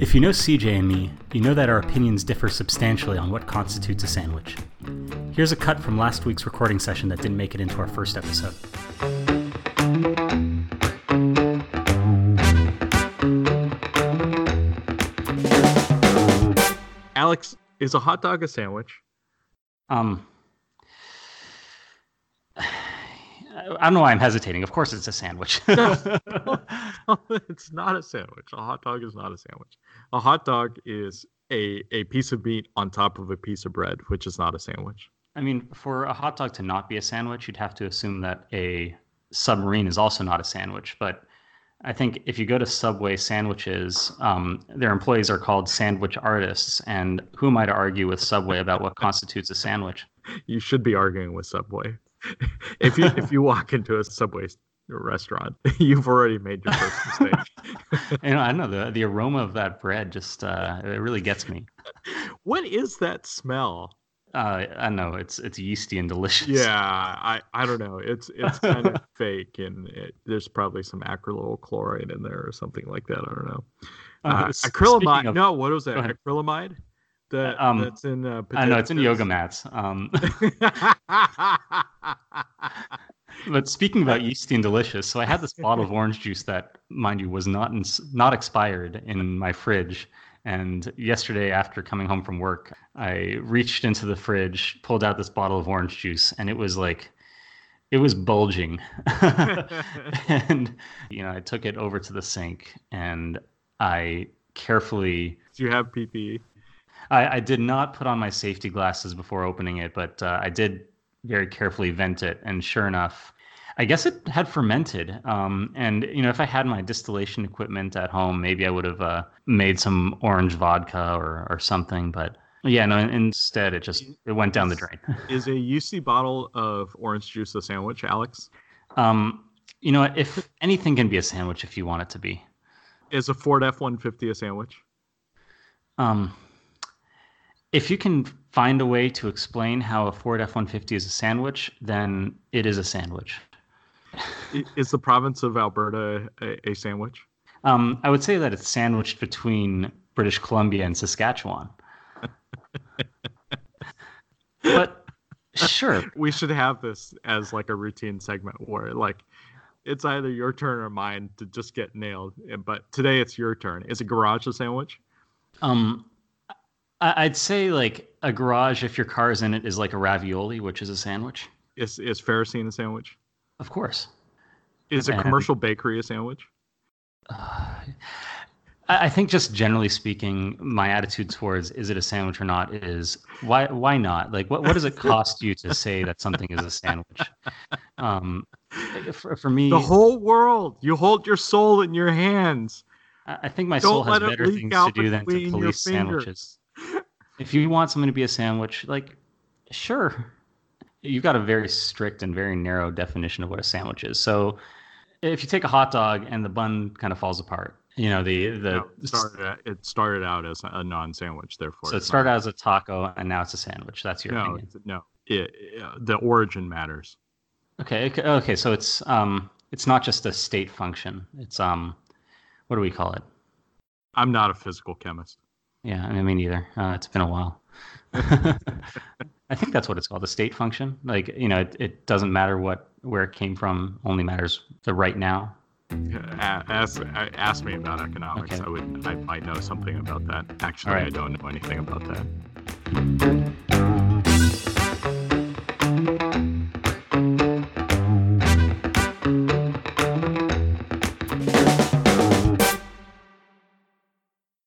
If you know CJ and me, you know that our opinions differ substantially on what constitutes a sandwich. Here's a cut from last week's recording session that didn't make it into our first episode. Alex, is a hot dog a sandwich? Um, I don't know why I'm hesitating. Of course, it's a sandwich. it's not a sandwich. A hot dog is not a sandwich. A hot dog is a, a piece of meat on top of a piece of bread, which is not a sandwich. I mean, for a hot dog to not be a sandwich, you'd have to assume that a submarine is also not a sandwich. But I think if you go to Subway sandwiches, um, their employees are called sandwich artists. And who am I to argue with Subway about what constitutes a sandwich? You should be arguing with Subway. if you if you walk into a Subway restaurant, you've already made your first mistake. you know, I know the the aroma of that bread just uh, it really gets me. What is that smell? Uh, I know it's it's yeasty and delicious. Yeah, I, I don't know. It's it's kind of fake, and it, there's probably some acrylochloride in there or something like that. I don't know. Uh, Uh, acrylamide. of- no, what was that? Acrylamide. That Um, that's in. Uh, I know it's in yoga mats. Um, but speaking about yeasty and delicious, so I had this bottle of orange juice that, mind you, was not in, not expired in my fridge. And yesterday, after coming home from work, I reached into the fridge, pulled out this bottle of orange juice, and it was like, it was bulging. and you know, I took it over to the sink and I carefully Do you have? PPE? I, I did not put on my safety glasses before opening it, but uh, I did very carefully vent it, and sure enough, I guess it had fermented. Um, and you know, if I had my distillation equipment at home, maybe I would have uh, made some orange vodka or or something. But yeah, no. Instead, it just it went down the drain. Is a UC bottle of orange juice a sandwich, Alex? um, you know, if anything can be a sandwich, if you want it to be. Is a Ford F one fifty a sandwich? Um, if you can find a way to explain how a Ford F one fifty is a sandwich, then it is a sandwich. Is the province of Alberta a, a sandwich? Um, I would say that it's sandwiched between British Columbia and Saskatchewan. but sure, We should have this as like a routine segment where like it's either your turn or mine to just get nailed. But today it's your turn. Is a garage a sandwich? um, I'd say like a garage, if your car is in it, is like a ravioli, which is a sandwich. Is is Ferricine a sandwich? Of course. Is a And- commercial bakery a sandwich? I I think just generally speaking, my attitude towards is it a sandwich or not is why why not? Like what, what does it cost you to say that something is a sandwich? Um, for, for me, The whole world. You hold your soul in your hands. I I think my Don't soul has better things to do than to police sandwiches. If you want something to be a sandwich, like sure, you've got a very strict and very narrow definition of what a sandwich is. So if you take a hot dog and the bun kind of falls apart, you know the the No, it, started out, it started out as a non-sandwich, therefore. so it started not- out as a taco and now it's a sandwich. That's your No, opinion. no. It, it- the origin matters. Okay, okay, okay. So it's um, it's not just a state function. It's um, what do we call it? I'm not a physical chemist. Yeah, I mean, me neither. Uh, it's been a while. I think that's what it's called, the state function. Like, you know, it, it doesn't matter what where it came from, only matters the right now. Ask, ask me about economics. Okay. I would. I might know something about that. Actually, All right. I don't know anything about that.